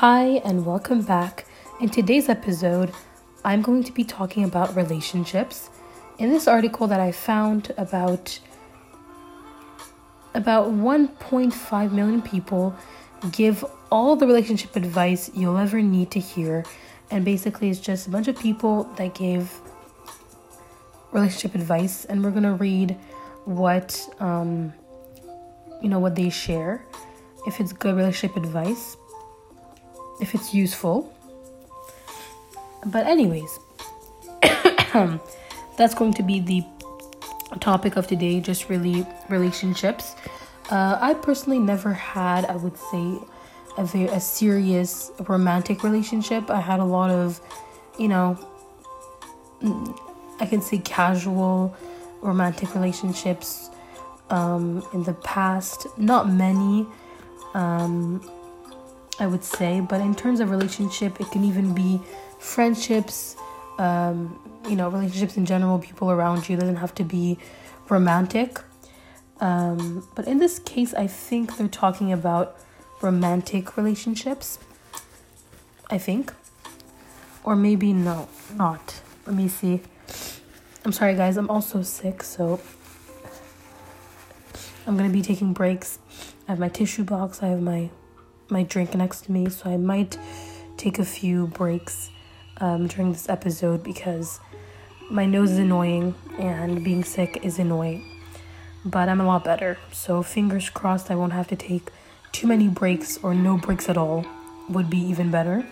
Hi, and welcome back. In today's episode, I'm going to be talking about relationships. In this article that I found about about 1.5 million people give all the relationship advice you'll ever need to hear. And basically, it's just a bunch of people that gave relationship advice, and we're gonna read what um, you know what they share. If it's good relationship advice, if it's useful. But, anyways, that's going to be the topic of today just really relationships. Uh, I personally never had, I would say, a very a serious romantic relationship. I had a lot of, you know, I can say casual romantic relationships um, in the past. Not many. Um, I would say. But in terms of relationship, it can even be friendships, um, you know, relationships in general, people around you. It doesn't have to be romantic. Um, but in this case, I think they're talking about romantic relationships. I think. Or maybe no, not. Let me see. I'm sorry, guys. I'm also sick, so I'm gonna be taking breaks. I have my tissue box. I have my my drink next to me, so I might take a few breaks um, during this episode because my nose is annoying and being sick is annoying. But I'm a lot better, so fingers crossed I won't have to take too many breaks or no breaks at all, would be even better.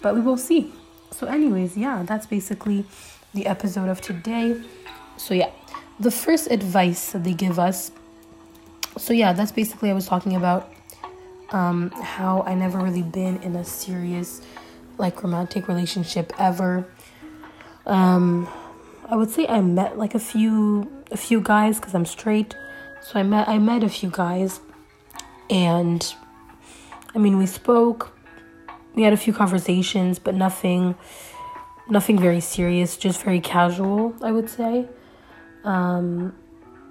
But we will see. So, anyways, yeah, that's basically the episode of today. So, yeah, the first advice that they give us. So, yeah, that's basically I was talking about um, how I never really been in a serious, like romantic relationship ever. Um, I would say I met like a few a few guys because I'm straight, so I met I met a few guys, and I mean we spoke, we had a few conversations, but nothing, nothing very serious, just very casual. I would say. Um,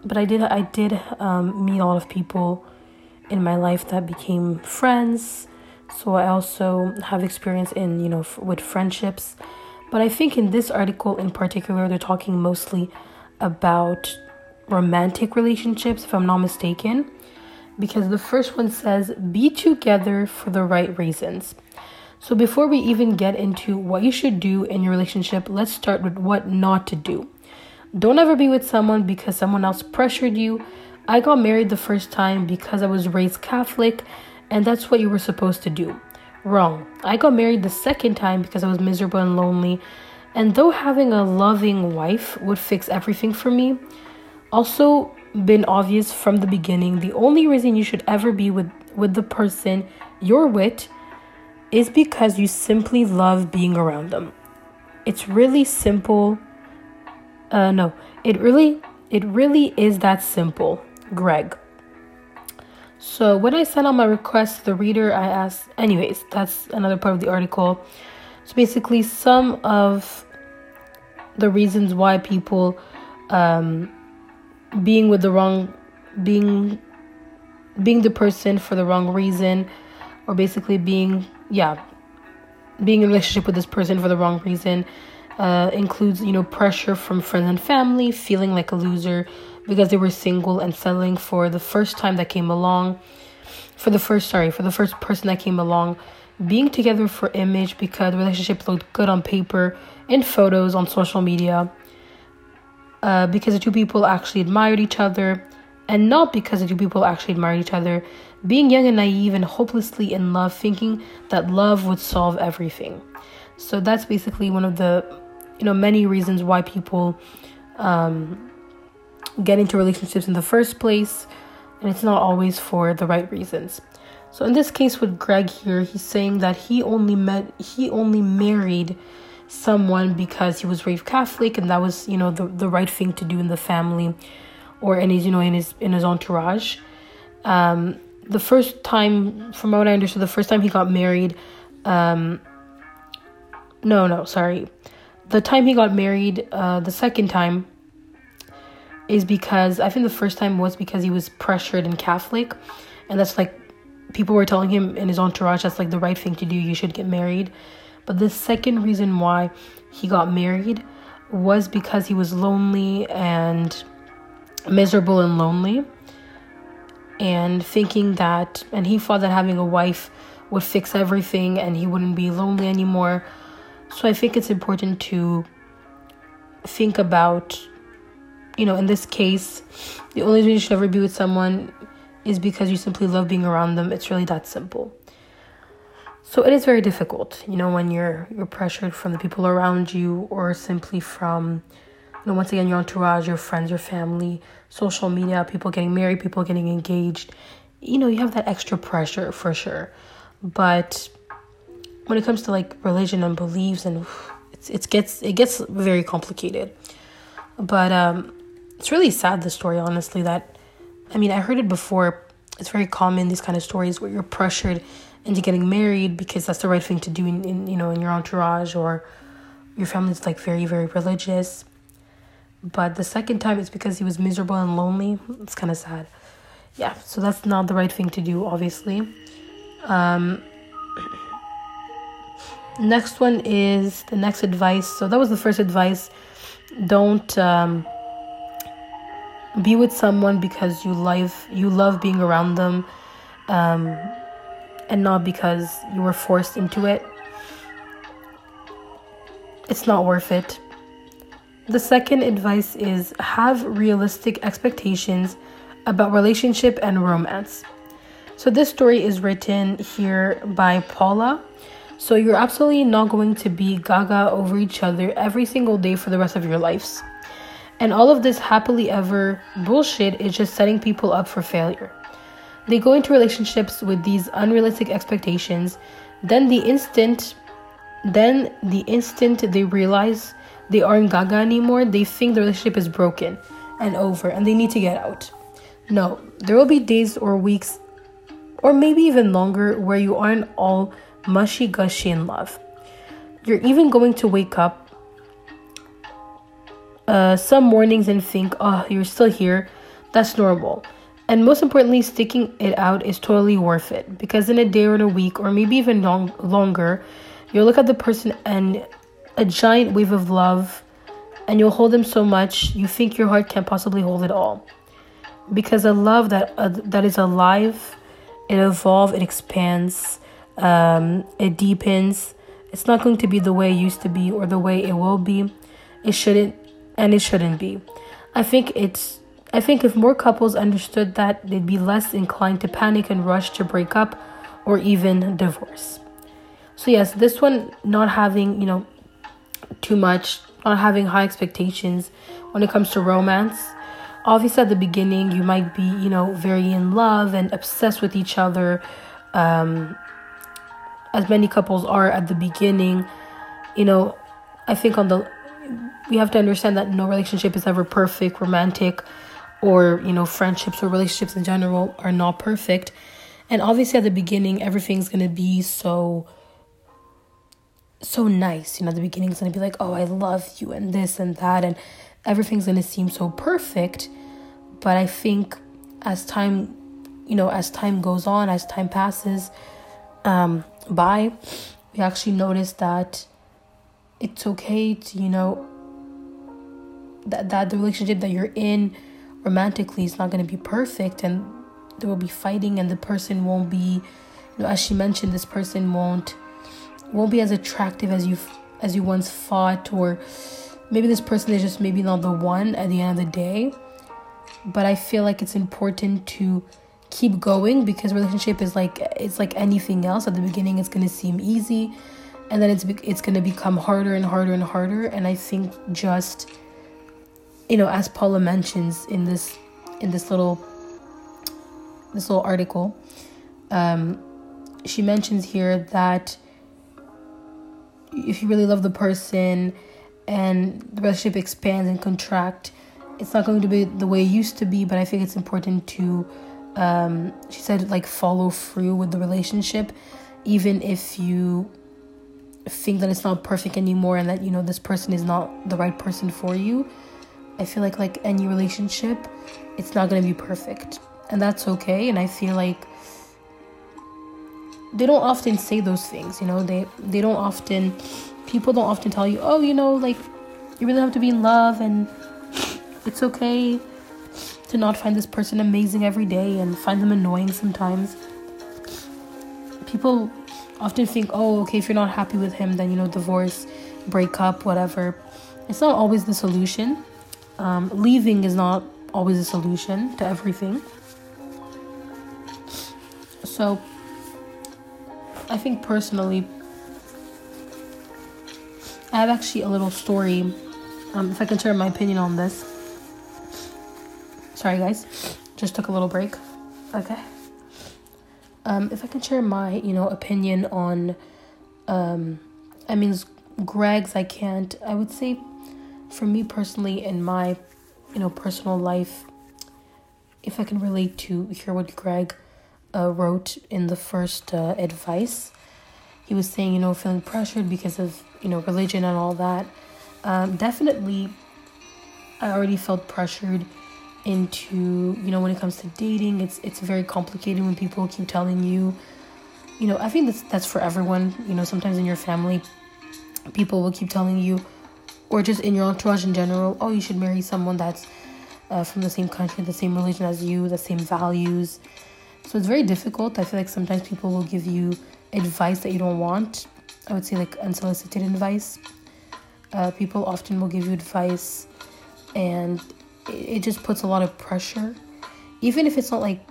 but I did I did um, meet a lot of people in my life that became friends. So I also have experience in, you know, f- with friendships. But I think in this article in particular, they're talking mostly about romantic relationships, if I'm not mistaken. Because the first one says, be together for the right reasons. So before we even get into what you should do in your relationship, let's start with what not to do. Don't ever be with someone because someone else pressured you I got married the first time because I was raised Catholic and that's what you were supposed to do. Wrong. I got married the second time because I was miserable and lonely. And though having a loving wife would fix everything for me, also been obvious from the beginning, the only reason you should ever be with, with the person you're with is because you simply love being around them. It's really simple. Uh no, it really it really is that simple. Greg. So when I sent out my request to the reader, I asked, anyways, that's another part of the article. So basically, some of the reasons why people um, being with the wrong, being being the person for the wrong reason, or basically being yeah, being in relationship with this person for the wrong reason, uh, includes you know pressure from friends and family, feeling like a loser because they were single and settling for the first time that came along for the first sorry for the first person that came along. Being together for image because the relationship looked good on paper in photos on social media uh, because the two people actually admired each other and not because the two people actually admired each other. Being young and naive and hopelessly in love thinking that love would solve everything. So that's basically one of the you know many reasons why people um, get into relationships in the first place, and it's not always for the right reasons. So in this case with Greg here, he's saying that he only met he only married someone because he was raised Catholic and that was, you know, the, the right thing to do in the family or in his, you know, in his in his entourage. Um, the first time from what I understood, the first time he got married, um, no, no, sorry. The time he got married, uh, the second time, is because I think the first time was because he was pressured and Catholic, and that's like people were telling him in his entourage that's like the right thing to do. You should get married. But the second reason why he got married was because he was lonely and miserable and lonely and thinking that and he thought that having a wife would fix everything and he wouldn't be lonely anymore so i think it's important to think about you know in this case the only reason you should ever be with someone is because you simply love being around them it's really that simple so it is very difficult you know when you're you're pressured from the people around you or simply from you know once again your entourage your friends your family social media, people getting married, people getting engaged. You know, you have that extra pressure for sure. But when it comes to like religion and beliefs and it's it gets it gets very complicated. But um it's really sad the story honestly that I mean, I heard it before. It's very common these kind of stories where you're pressured into getting married because that's the right thing to do in, in you know in your entourage or your family's like very very religious but the second time it's because he was miserable and lonely. It's kind of sad. Yeah, so that's not the right thing to do, obviously. Um, next one is the next advice. So that was the first advice. Don't um, be with someone because you love you love being around them, um, and not because you were forced into it. It's not worth it the second advice is have realistic expectations about relationship and romance. So this story is written here by Paula. So you're absolutely not going to be gaga over each other every single day for the rest of your lives. And all of this happily ever bullshit is just setting people up for failure. They go into relationships with these unrealistic expectations, then the instant then the instant they realize they aren't gaga anymore, they think the relationship is broken and over and they need to get out. No, there will be days or weeks or maybe even longer where you aren't all mushy gushy in love. You're even going to wake up uh, some mornings and think, oh, you're still here. That's normal. And most importantly, sticking it out is totally worth it because in a day or in a week or maybe even long- longer, you'll look at the person and a giant wave of love and you'll hold them so much you think your heart can't possibly hold it all because a love that uh, that is alive it evolves it expands um, it deepens it's not going to be the way it used to be or the way it will be it shouldn't and it shouldn't be i think it's i think if more couples understood that they'd be less inclined to panic and rush to break up or even divorce so yes this one not having you know too much, not having high expectations when it comes to romance. Obviously, at the beginning, you might be, you know, very in love and obsessed with each other, um, as many couples are at the beginning. You know, I think on the, we have to understand that no relationship is ever perfect, romantic, or, you know, friendships or relationships in general are not perfect. And obviously, at the beginning, everything's going to be so so nice. You know, the beginning's going to be like, oh, I love you, and this and that, and everything's going to seem so perfect. But I think as time, you know, as time goes on, as time passes um, by, we actually notice that it's okay to, you know, that, that the relationship that you're in romantically is not going to be perfect and there will be fighting and the person won't be you know as she mentioned this person won't won't be as attractive as you as you once thought or maybe this person is just maybe not the one at the end of the day. But i feel like it's important to keep going because relationship is like it's like anything else. At the beginning it's going to seem easy and then it's it's going to become harder and harder and harder. And i think just you know as paula mentions in this in this little this little article um she mentions here that if you really love the person and the relationship expands and contract it's not going to be the way it used to be but i think it's important to um, she said like follow through with the relationship even if you think that it's not perfect anymore and that you know this person is not the right person for you i feel like like any relationship it's not going to be perfect. And that's okay and i feel like they don't often say those things you know? They they don't often people don't often tell you oh you know like you really have to be in love and it's okay to not find this person amazing every day and find them annoying sometimes. People often think oh okay if you're not happy with him then you know divorce break up whatever. It's not always the solution um, leaving is not always a solution to everything so I think personally, I have actually a little story. Um, if I can share my opinion on this. Sorry, guys, just took a little break. Okay. Um, if I can share my, you know, opinion on, um, I mean, Greg's, I can't. I would say, for me personally, in my, you know, personal life, if I can relate to hear what Greg uh, wrote in the first uh, advice. He was saying, you know, feeling pressured because of, you know, religion and all that. Um, definitely, I already felt pressured into, you know, when it comes to dating. It's it's very complicated when people keep telling you, you know, I think that's that's for everyone. You know, sometimes in your family, people will keep telling you, or just in your entourage in general, oh, you should marry someone that's uh, from the same country, the same religion as you, the same values so it's very difficult. I feel like sometimes people will give you advice that you don't want. I would say like unsolicited advice. Uh, people often will give you advice, and it, it just puts a lot of pressure. Even if it's not like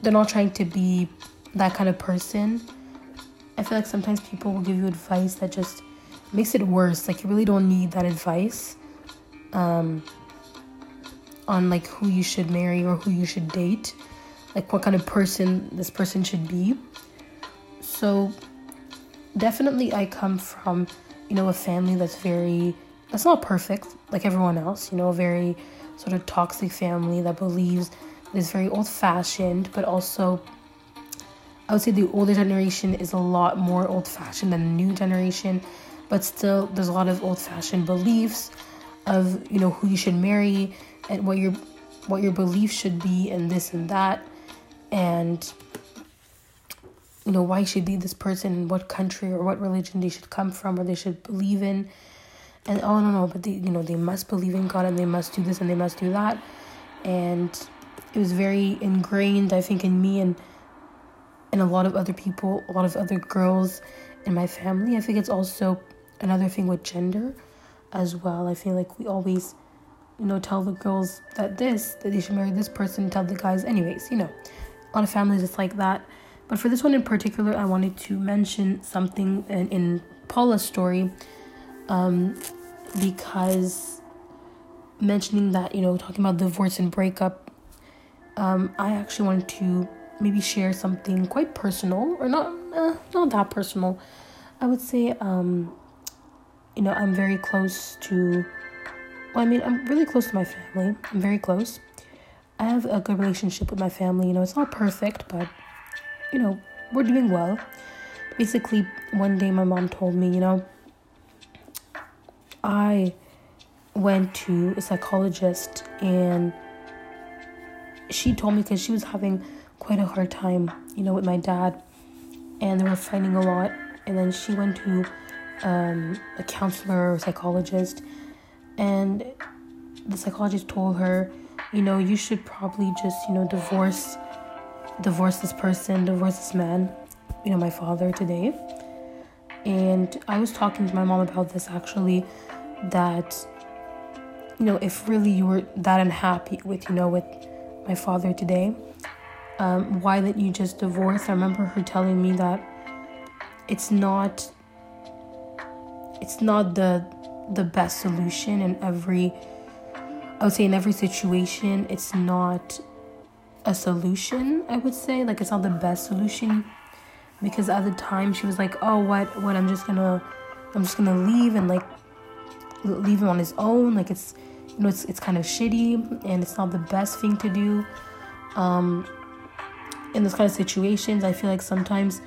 they're not trying to be that kind of person. I feel like sometimes people will give you advice that just makes it worse. Like you really don't need that advice um, on like who you should marry or who you should date like what kind of person this person should be. So definitely I come from, you know, a family that's very that's not perfect like everyone else, you know, a very sort of toxic family that believes that is very old fashioned, but also I would say the older generation is a lot more old fashioned than the new generation, but still there's a lot of old fashioned beliefs of, you know, who you should marry and what your what your beliefs should be and this and that. And you know why should be this person in what country or what religion they should come from or they should believe in. And oh no no but they you know they must believe in god and they must do this and they must do that. And it was very ingrained i think in me and and a lot of other people a lot of other girls in my family. I think it's also another thing with gender as well i feel like we always you know tell the girls that this that they should marry this person tell the guys anyways you know a lot of families it's like that. But for this one in particular, I wanted to mention something in, in Paula's story um, because mentioning that, you know, talking about divorce and breakup, um, I actually wanted to maybe share something quite personal or not, uh, not that personal. I would say, um, you know, I'm very close to, well, I mean, I'm really close to my family. I'm very close. I have a good relationship with my family. You know, it's not perfect, but you know, we're doing well. Basically, one day my mom told me, you know, I went to a psychologist and she told me because she was having quite a hard time, you know, with my dad and they were fighting a lot. And then she went to um, a counselor or psychologist, and the psychologist told her you know, you should probably just, you know, divorce divorce this person, divorce this man, you know, my father today. And I was talking to my mom about this actually that you know, if really you were that unhappy with, you know, with my father today, um, why didn't you just divorce? I remember her telling me that it's not it's not the the best solution in every I would say in every situation, it's not a solution. I would say like it's not the best solution because at the time she was like, "Oh, what? What? I'm just gonna, I'm just gonna leave and like leave him on his own. Like it's, you know, it's it's kind of shitty and it's not the best thing to do." Um, in those kind of situations, I feel like sometimes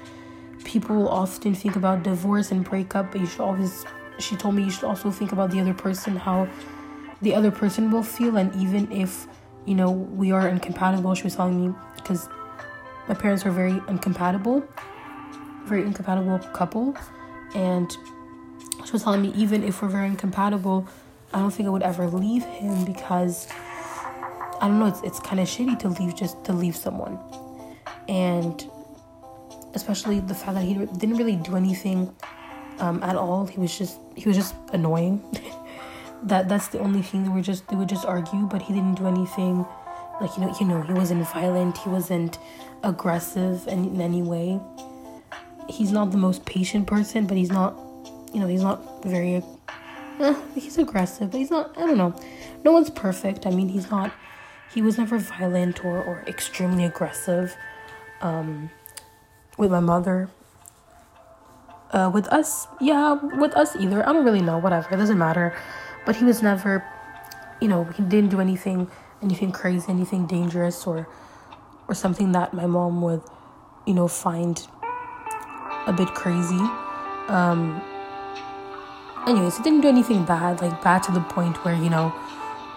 people often think about divorce and breakup, but you should always. She told me you should also think about the other person, how the other person will feel and even if you know we are incompatible she was telling me because my parents were very incompatible very incompatible couple, and she was telling me even if we're very incompatible, I don't think I would ever leave him because I don't know. It's it's kind of shitty to leave just to leave someone, and especially the fact that he didn't really do anything um, at all. He was just he was just annoying. that that's the only thing. They were just they would just argue, but he didn't do anything. Like you know you know he wasn't violent. He wasn't aggressive in, in any way. He's not the most patient person, but he's not you know he's not very. Eh, he's aggressive, but he's not. I don't know. No one's perfect. I mean, he's not. He was never violent or or extremely aggressive. Um, with my mother uh, with us, yeah, with us either. I don't really know, whatever, it doesn't matter. But he was never, you know, he didn't do anything, anything crazy, anything dangerous, or, or something that my mom would, you know, find a bit crazy. Um, anyways, he didn't do anything bad, like bad to the point where you know,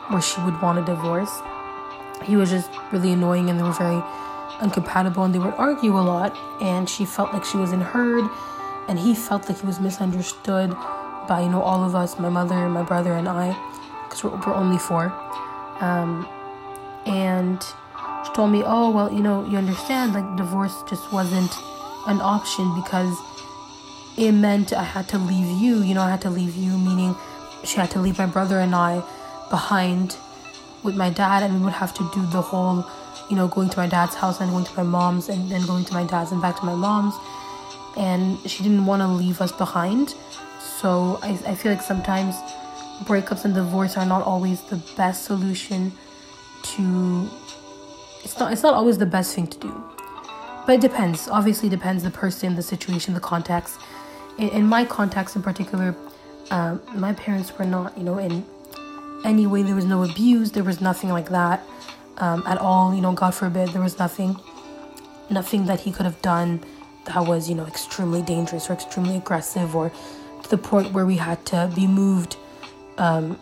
where she would want a divorce. He was just really annoying, and they were very incompatible, and they would argue a lot. And she felt like she wasn't heard and he felt like he was misunderstood by you know all of us my mother my brother and i because we're, we're, only four um, and she told me oh well you know you understand like divorce just wasn't an option because it meant i had to leave you you know i had to leave you meaning she had to leave my brother and i behind with my dad and we would have to do the whole you know going to my dad's house and going to my mom's and then going to my dad's and back to my mom's. And she didn't want to leave us behind. So I, I feel like sometimes breakups and divorce are not always the best solution to it's not it's not always the best thing to do. But it depends. Obviously it depends the person the situation the context. In, in my context in particular um, my parents were not you know in any way there was no abuse there was nothing like that um, at all you know god forbid there was nothing nothing that he could have done that was, you know, extremely dangerous or extremely aggressive or to the point where we had to be moved, um,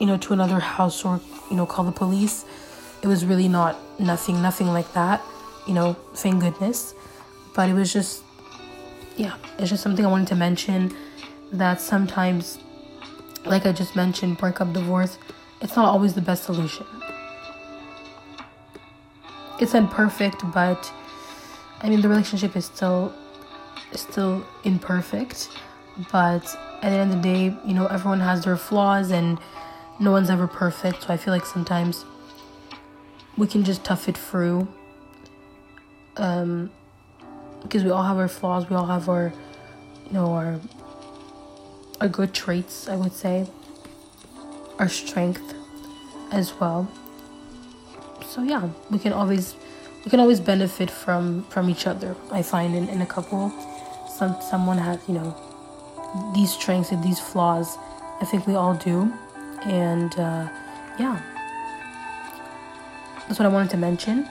you know, to another house or, you know, call the police. It was really not nothing, nothing like that, you know, thank goodness. But it was just, yeah, it's just something I wanted to mention that sometimes, like I just mentioned, breakup, divorce, it's not always the best solution. It's imperfect, but I mean, the relationship is still still imperfect, but at the end of the day, you know, everyone has their flaws and no one's ever perfect. So I feel like sometimes we can just tough it through. Um, because we all have our flaws, we all have our, you know, our our good traits. I would say our strength as well. So yeah, we can always we can always benefit from from each other. I find in, in a couple, some someone has you know these strengths and these flaws. I think we all do, and uh, yeah, that's what I wanted to mention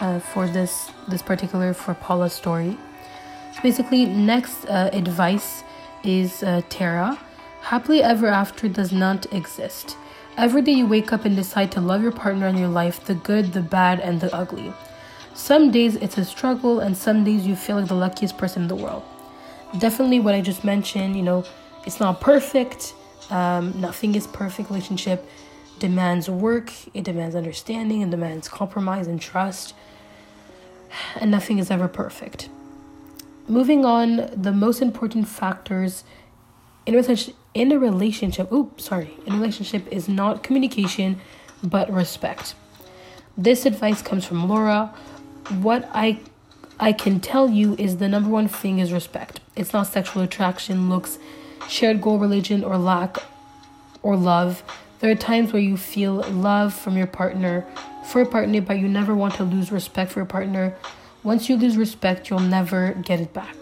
uh, for this this particular for Paula's story. So basically, next uh, advice is uh, Tara. Happily ever after does not exist. Every day you wake up and decide to love your partner in your life, the good, the bad, and the ugly. Some days it's a struggle, and some days you feel like the luckiest person in the world. Definitely, what I just mentioned, you know, it's not perfect. Um, nothing is perfect. Relationship demands work, it demands understanding, it demands compromise and trust, and nothing is ever perfect. Moving on, the most important factors in a relationship, in a relationship, oops, sorry, in a relationship is not communication, but respect. This advice comes from Laura, what I I can tell you is the number one thing is respect. It's not sexual attraction, looks, shared goal, religion, or lack or love. There are times where you feel love from your partner for a partner, but you never want to lose respect for your partner. Once you lose respect, you'll never get it back.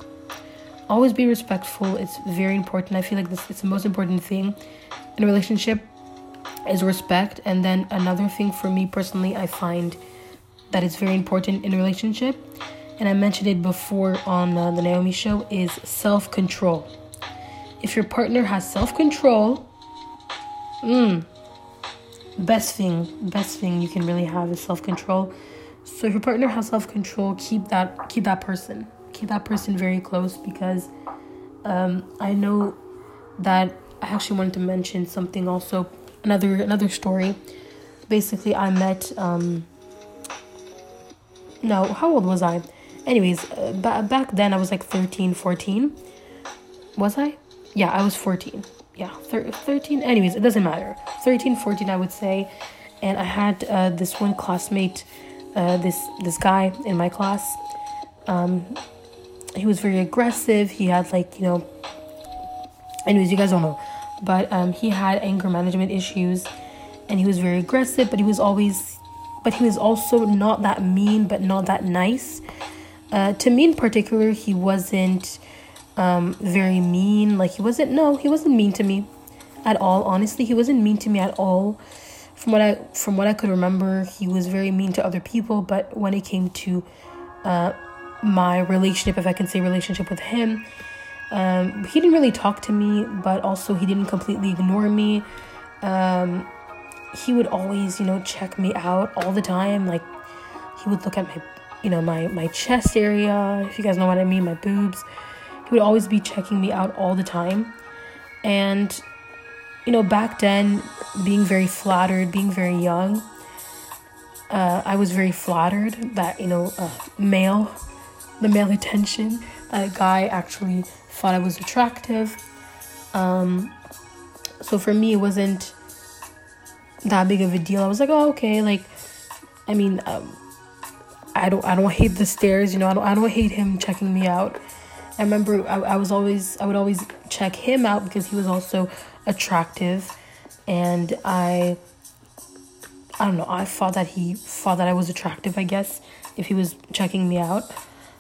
Always be respectful. It's very important. I feel like this it's the most important thing in a relationship is respect. And then another thing for me personally, I find that is very important in a relationship, and I mentioned it before on uh, the Naomi show, is self control. If your partner has self control, mm, best thing, best thing you can really have is self control. So if your partner has self control, keep that keep that person, keep that person very close because um, I know that I actually wanted to mention something also another another story. Basically, I met um, no, how old was I? Anyways, uh, ba- back then I was like 13, 14. Was I? Yeah, I was 14. Yeah, thir- 13. Anyways, it doesn't matter. 13, 14, I would say. And I had uh, this one classmate, uh, this this guy in my class. Um, he was very aggressive. He had like you know. Anyways, you guys don't know, but um, he had anger management issues, and he was very aggressive. But he was always, but he was also not that mean, but not that nice. Uh, to me in particular, he wasn't um, very mean. Like he wasn't. No, he wasn't mean to me at all. Honestly, he wasn't mean to me at all. From what I from what I could remember, he was very mean to other people. But when it came to uh, my relationship, if I can say relationship with him, um, he didn't really talk to me, but also he didn't completely ignore me. Um, he would always, you know, check me out all the time. Like he would look at my, you know, my my chest area. If you guys know what I mean, my boobs. He would always be checking me out all the time, and you know, back then, being very flattered, being very young. Uh, I was very flattered that you know, uh, male, the male attention that guy actually thought I was attractive. Um, so for me, it wasn't that big of a deal. I was like, oh, okay. Like, I mean, um, I don't, I don't hate the stares. You know, I don't, I don't hate him checking me out. I remember I, I was always, I would always check him out because he was also attractive, and I, I don't know. I thought that he thought that I was attractive. I guess if he was checking me out,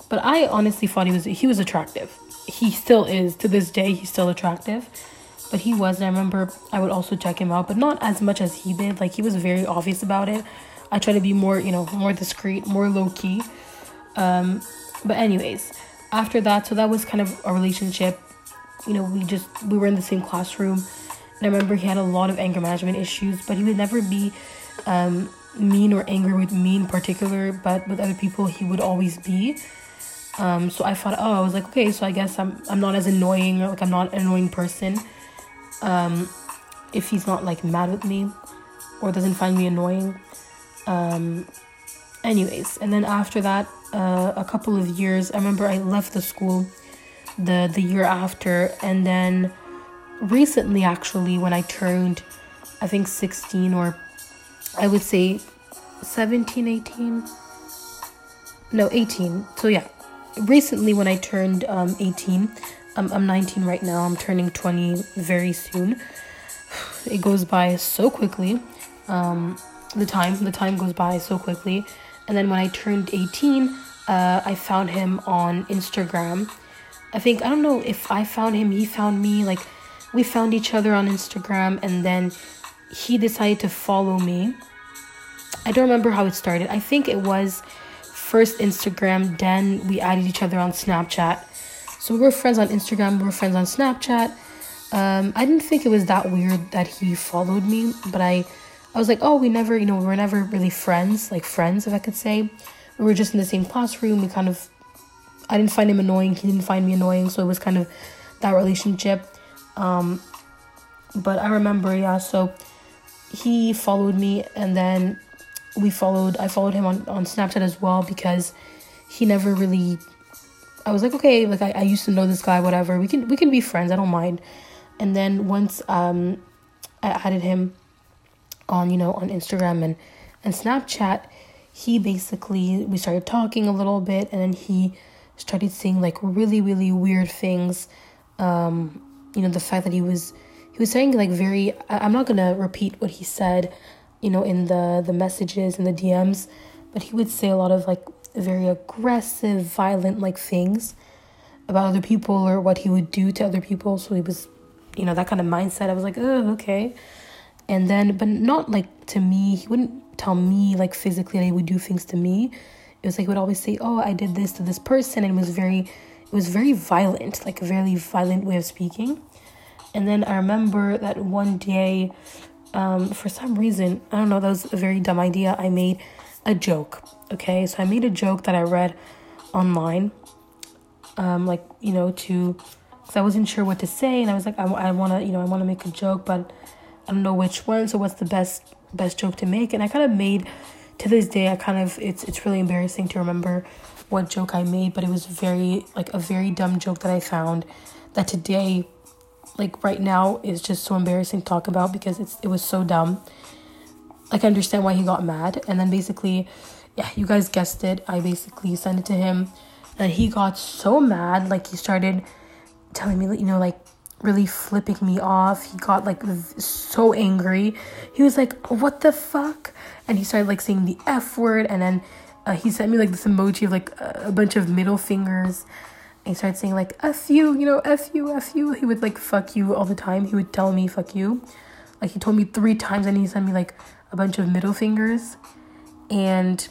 but I honestly thought he was, he was attractive. He still is to this day. He's still attractive but he was and i remember i would also check him out but not as much as he did like he was very obvious about it i try to be more you know more discreet more low-key um but anyways after that so that was kind of a relationship you know we just we were in the same classroom and i remember he had a lot of anger management issues but he would never be um mean or angry with me in particular but with other people he would always be um so i thought oh i was like okay so i guess i'm i'm not as annoying or like i'm not an annoying person um, if he's not like mad with me or doesn't find me annoying. Um, anyways, and then after that, uh, a couple of years, I remember I left the school the the year after, and then recently, actually, when I turned, I think 16 or I would say 17, 18. No, 18. So yeah, recently when I turned um, 18, I'm, I'm 19 right now. I'm turning 20 very soon. It goes by so quickly. Um, the time, the time goes by so quickly. And then when I turned 18, uh, I found him on Instagram. I think, I don't know if I found him, he found me. Like, we found each other on Instagram, and then he decided to follow me. I don't remember how it started. I think it was first Instagram, then we added each other on Snapchat. So we were friends on Instagram, we were friends on Snapchat. Um, I didn't think it was that weird that he followed me, but I, I was like, oh, we never, you know, we were never really friends, like friends, if I could say. We were just in the same classroom. We kind of, I didn't find him annoying, he didn't find me annoying, so it was kind of that relationship. Um, but I remember, yeah, so he followed me, and then we followed. I followed him on on Snapchat as well because he never really I was like, okay, like I, I used to know this guy, whatever. We can we can be friends. I don't mind. And then once um, I added him on, you know, on Instagram and and Snapchat, he basically we started talking a little bit, and then he started saying like really really weird things. Um, you know, the fact that he was he was saying like very. I, I'm not gonna repeat what he said, you know, in the the messages and the DMs, but he would say a lot of like very aggressive, violent like things about other people or what he would do to other people. So he was, you know, that kind of mindset. I was like, oh, okay. And then, but not like to me. He wouldn't tell me like physically that he would do things to me. It was like would always say, "Oh, I did this to this person," and it was very, it was very violent, like a very violent way of speaking. And then I remember that one day, um, for some reason, I don't know, that was a very dumb idea. I made a joke Okay, so I made a joke that I read online. um, like you know to because I wasn't sure what to say and I was like I, I want to you know I want to make a joke but I don't know which one so what's the best best joke to make and I kind of made to this day I kind of it's it's really embarrassing to remember what joke I made but it was very like a very dumb joke that I found that today like right now is just so embarrassing to talk about because it's it was so dumb. Like I understand why he got mad and then basically yeah you guys guessed it. I basically sent it to him and he got so mad like he started telling me you know like really flipping me off. He got like so angry. He was like what the fuck? And he started like saying the f word. And then uh, he sent me like this emoji of like a bunch of middle fingers. And he started saying like f you you know f you f you. He would like fuck you all the time. He would tell me fuck you. Like he told me three times and he sent me like a bunch of middle fingers. And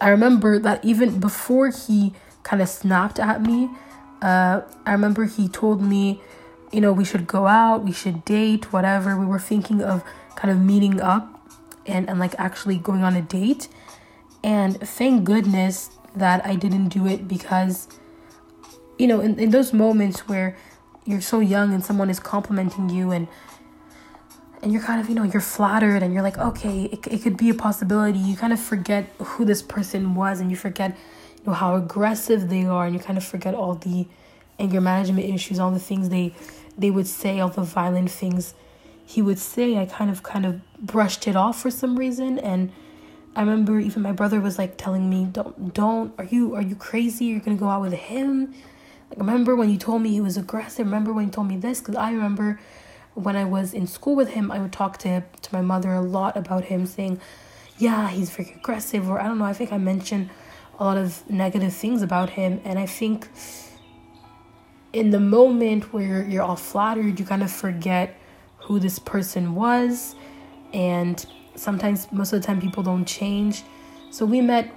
i remember that even before he kind of snapped at me. Uh, I remember he told me, you know, we should go out, we should date, whatever. We were thinking of kind of meeting up and, and like actually going on a date. And thank goodness that I didn't do it because, you know, in, in those moments where you're so young and someone is complimenting you and and you're kind of you know you're flattered and you're like okay it, it could be a possibility you kind of forget who this person was and you forget you know how aggressive they are and you kind of forget all the anger management issues all the things they they would say all the violent things he would say. I kind of kind of brushed it off for some reason. And i remember even my brother was like telling me don't don't are you are you crazy? You're gonna go out with him? Like remember when you told me he was aggressive? Remember when you told me this? Because i remember when i was in school with him i would talk to to my mother a lot about him saying yeah he's very aggressive or i don't know i think i mentioned a lot of negative things about him. And I think in the moment where you're all flattered, you kind of forget who this person was. And sometimes, most of the time, people don't change. So we met.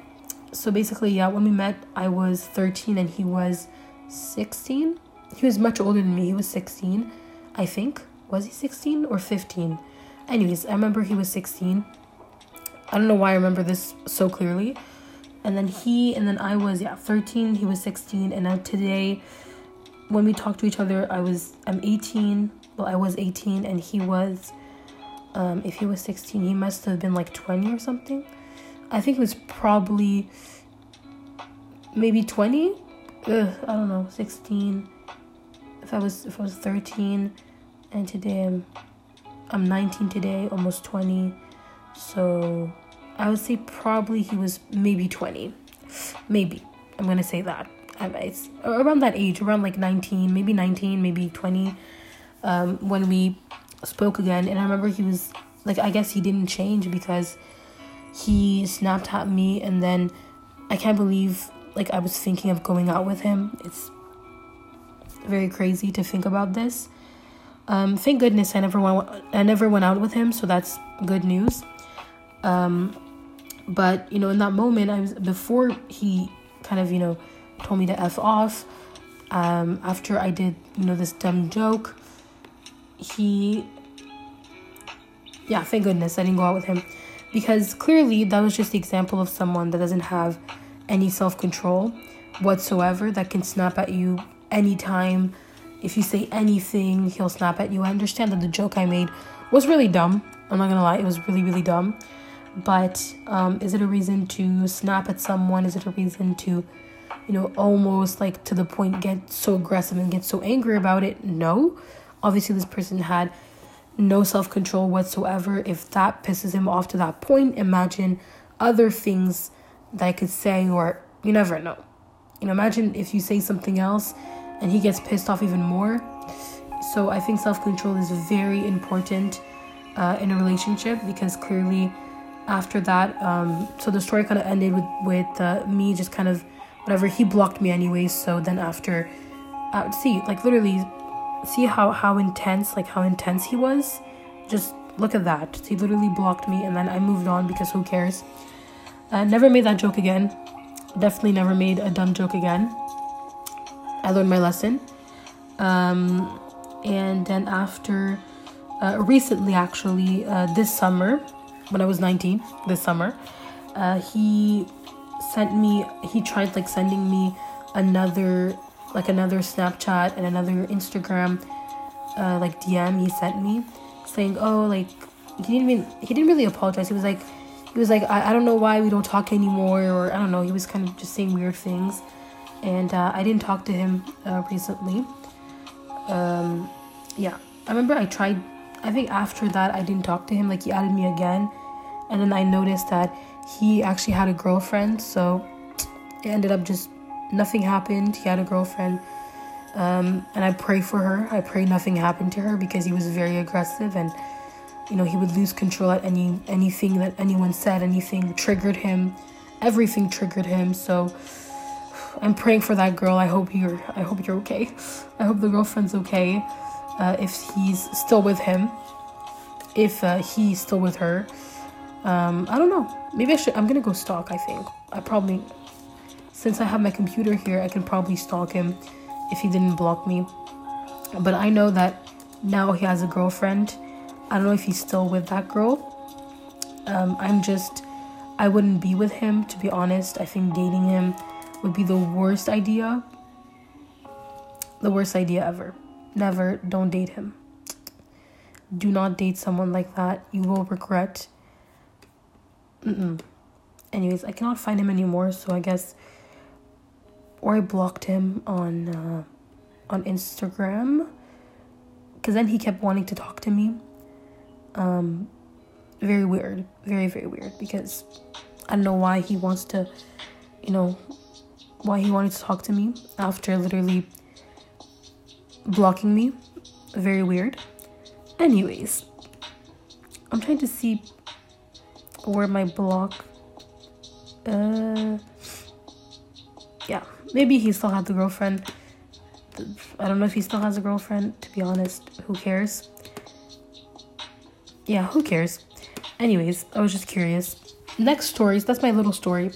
So basically, yeah, when we met, I was 13 and he was 16. He was much older than me. He was 16, I think. Was he 16 or 15? Anyways, I remember he was 16. I don't know why I remember this so clearly and then he and then I was yeah 13 he was 16 and now today when we talked to each other I was I'm 18 well I was 18 and he was um if he was 16 he must have been like 20 or something I think it was probably maybe 20 Ugh, I don't know 16 if I was if I was 13 and today I'm I'm 19 today almost 20 so I would say probably he was maybe 20. Maybe. I'm going to say that. It's around that age, around like 19, maybe 19, maybe 20, um, when we spoke again. And I remember he was like, I guess he didn't change because he snapped at me. And then I can't believe like I was thinking of going out with him. It's very crazy to think about this. Um, thank goodness I never went I never went out with him, so that's good news. Um, but you know, in that moment, I was before he kind of you know told me to f off. Um, after I did you know this dumb joke, he yeah, thank goodness I didn't go out with him because clearly that was just the example of someone that doesn't have any self control whatsoever that can snap at you anytime. If you say anything, he'll snap at you. I understand that the joke I made was really dumb. I'm not gonna lie, it was really, really dumb. But um, is it a reason to snap at someone? Is it a reason to, you know, almost like to the point get so aggressive and get so angry about it? No. Obviously, this person had no self control whatsoever. If that pisses him off to that point, imagine other things that I could say, or you never know. You know, imagine if you say something else and he gets pissed off even more. So I think self control is very important uh, in a relationship because clearly after that um so the story kind of ended with with uh, me just kind of whatever he blocked me anyways so then after uh, see like literally see how how intense like how intense he was? Just look at that. He literally blocked me and then i moved on because who cares? Uh, never made that joke again. Definitely never made a dumb joke again. I learned my lesson. Um and then after uh, recently actually uh, this summer when I was 19 this summer, uh, he sent me, he tried like sending me another like another Snapchat and another Instagram, uh, like DM he sent me, saying, "Oh, like he didn't even he didn't really apologize. He was like, he was like, I, I don't know why we don't talk anymore, or I don't know. He was kind of just saying weird things, and uh, I didn't talk to him uh, recently. Um, yeah, I remember I tried. I think after that I didn't talk to him. Like he added me again, and then I noticed that he actually had a girlfriend. So it ended up just nothing happened. He had a girlfriend. Um, and I pray for her. I pray nothing happened to her because he was very aggressive and you know he would lose control at any anything that anyone said. Anything triggered him. Everything triggered him. So I'm praying for that girl. I hope you're. I hope you're okay. I hope the girlfriend's okay. Uh, if he's still with him, if uh, he's still with her, um, I don't know. Maybe I should. I'm gonna go stalk. I think I probably since I have my computer here, I can probably stalk him if he didn't block me. But I know that now he has a girlfriend. I don't know if he's still with that girl. Um, I'm just, I wouldn't be with him, to be honest. I think dating him would be the worst idea. The worst idea ever. Never, don't date him. Do not date someone like that. You will regret. Anyways, I cannot find him anymore, so I guess or I blocked him on uh, on Instagram because then he kept wanting to talk to me. Um, very weird, very very weird because I don't know why he wants to, you know, why he wanted to talk to me after literally blocking me. Very weird. Anyways, I'm trying to see where my block. Uh, yeah maybe he still had the girlfriend. I don't know if he still has a girlfriend, to be honest. Who cares? Yeah, who cares? Anyways, I was just curious. Next stories, that's my little story.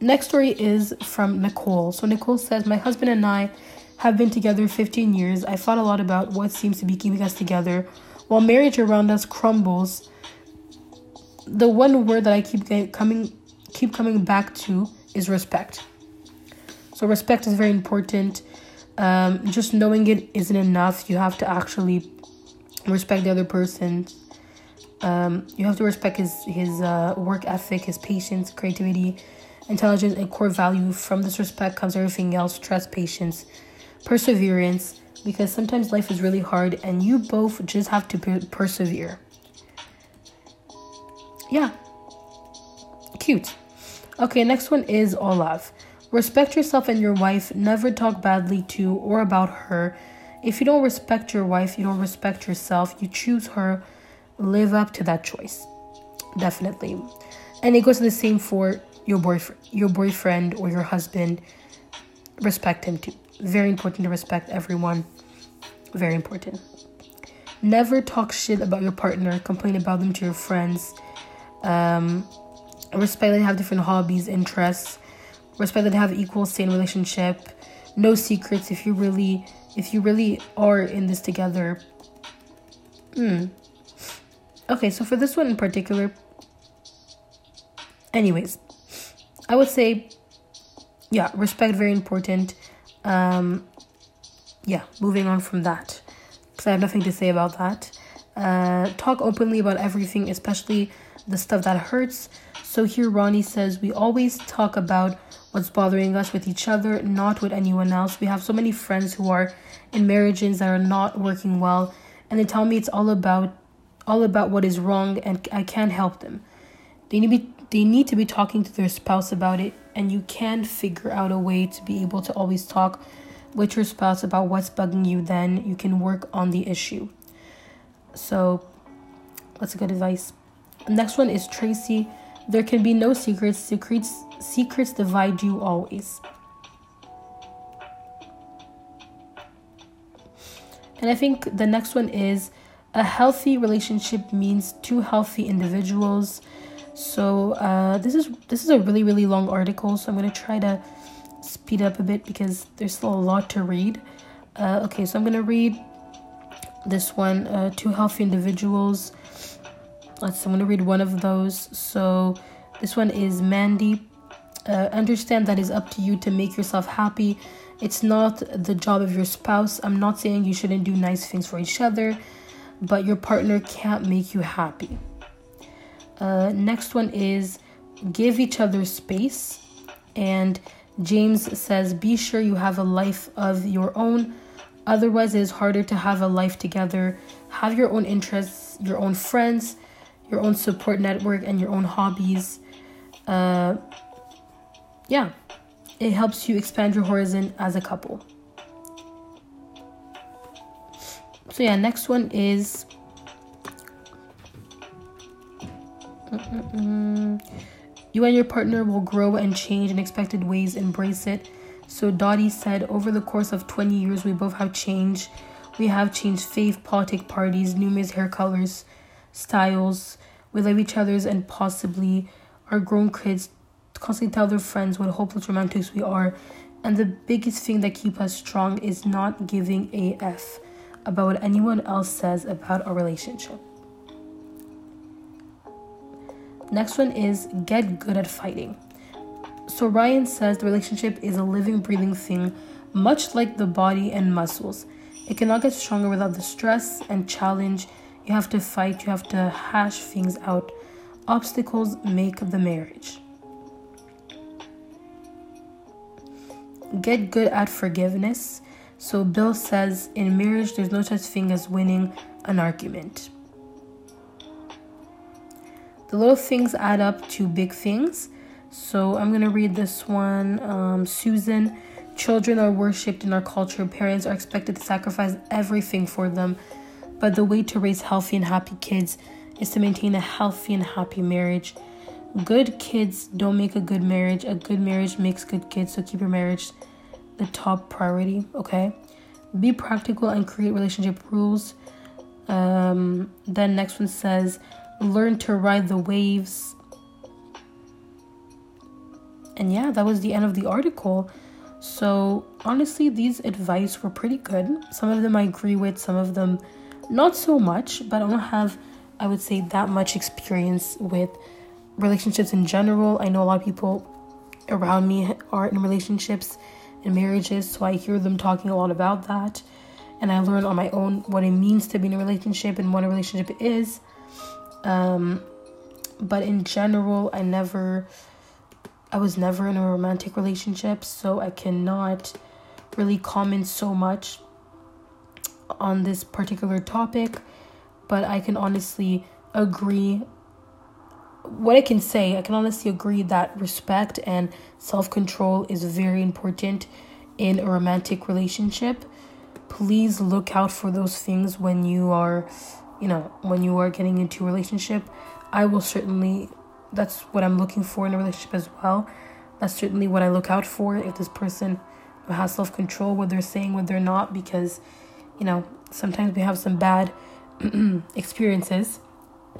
Next story is from Nicole. So Nicole says, My husband and I have been together 15 years. I thought a lot about what seems to be keeping us together. While marriage around us crumbles, the one word that I keep coming keep coming back to is respect. So respect is very important. Um, just knowing it isn't enough. You have to actually respect the other person. Um, you have to respect his his uh, work ethic, his patience, creativity, intelligence, and core value. From this respect comes everything else: trust, patience, perseverance. Because sometimes life is really hard, and you both just have to persevere. Yeah, cute. Okay, next one is Olaf. Respect yourself and your wife. Never talk badly to or about her. If you don't respect your wife, you don't respect yourself. You choose her. Live up to that choice. Definitely. And it goes the same for your boyfriend, your boyfriend or your husband. Respect him too. Very important to respect everyone. Very important. Never talk shit about your partner. Complain about them to your friends. Um, respect that they have different hobbies, interests. Respect that they have equal same relationship. No secrets if you really if you really are in this together. Hmm. Okay so for this one in particular anyways i would say yeah respect very important. Um yeah moving on from that because i have nothing to say about that. Uh talk openly about everything especially the stuff that hurts so here ronnie says we always talk about what's bothering us with each other, not with anyone else. We have so many friends who are in marriages that are not working well, and they tell me it's all about all about what is wrong and I can't help them. They need be, they need to be talking to their spouse about it and you can figure out a way to be able to always talk with your spouse about what's bugging you then you can work on the issue. So that's a good advice. Next one is Tracy. There can be no secrets. Secrets secrets divide you always. And I think the next one is a healthy relationship means two healthy individuals. So uh, this is this is a really really long article, so I'm gonna try to speed up a bit because there's still a lot to read. Uh, okay, so I'm gonna read this one: uh, two healthy individuals. Let's. I'm gonna read one of those. So this one is Mandy uh, understand that it's up to you to make yourself happy It's not the job of your spouse. I'm not saying you shouldn't do nice things for each other, but your partner can't make you happy. Uh, next one is give each other space. And James says, be sure you have a life of your own. Otherwise, it is harder to have a life together. Have your own interests, your own friends, your own support network, and your own hobbies. Uh, yeah, it helps you expand your horizon as a couple. So, yeah, next one is. Mm-mm-mm. You and your partner will grow and change in expected ways. Embrace it. So, Dottie said, over the course of 20 years, we both have changed. We have changed faith, politic parties, numerous hair colors, styles. We love each other's and possibly our grown kids constantly tell their friends what hopeless romantics we are. And the biggest thing that keep us strong is not giving a F about what anyone else says about our relationship. Next one is get good at fighting. So Ryan says the relationship is a living, breathing thing, much like the body and muscles. It cannot get stronger without the stress and challenge. You have to fight, you have to hash things out. Obstacles make the marriage. Get good at forgiveness. So Bill says in marriage, there's no such thing as winning an argument. The little things add up to big things. So I'm going to read this one. Um, Susan, children are worshipped in our culture. Parents are expected to sacrifice everything for them. But the way to raise healthy and happy kids is to maintain a healthy and happy marriage. Good kids don't make a good marriage. A good marriage makes good kids. So keep your marriage the top priority, okay? Be practical and create relationship rules. Um, then next one says learn to ride the waves. And yeah, that was the end of the article. So honestly, these advice were pretty good. Some of them I agree with, some of them not so much, but I don't have, I would say, that much experience with relationships in general. I know a lot of people around me are in relationships and marriages, so I hear them talking a lot about that. And I learn on my own what it means to be in a relationship and what a relationship is. Um, but in general, I never, I was never in a romantic relationship, so I cannot really comment so much on this particular topic. But I can honestly agree. What I can say, I can honestly agree that respect and self control is very important in a romantic relationship. Please look out for those things when you are you know, when you are getting into a relationship, I will certainly, that's what I'm looking for in a relationship as well. That's certainly what I look out for if this person has self control, what they're saying, what they're not, because, you know, sometimes we have some bad experiences.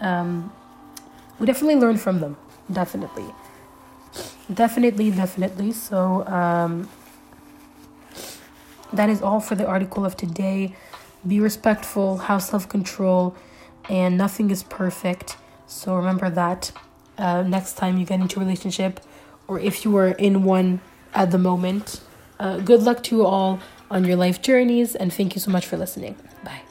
Um, we definitely learn from them. Definitely. Definitely, definitely. So, um, that is all for the article of today be respectful, have self control, and nothing is perfect. So remember that uh, next time you get into a relationship, or if you are in one at the moment. Uh, good luck to you all on your life journeys, and thank you so much for listening. Bye.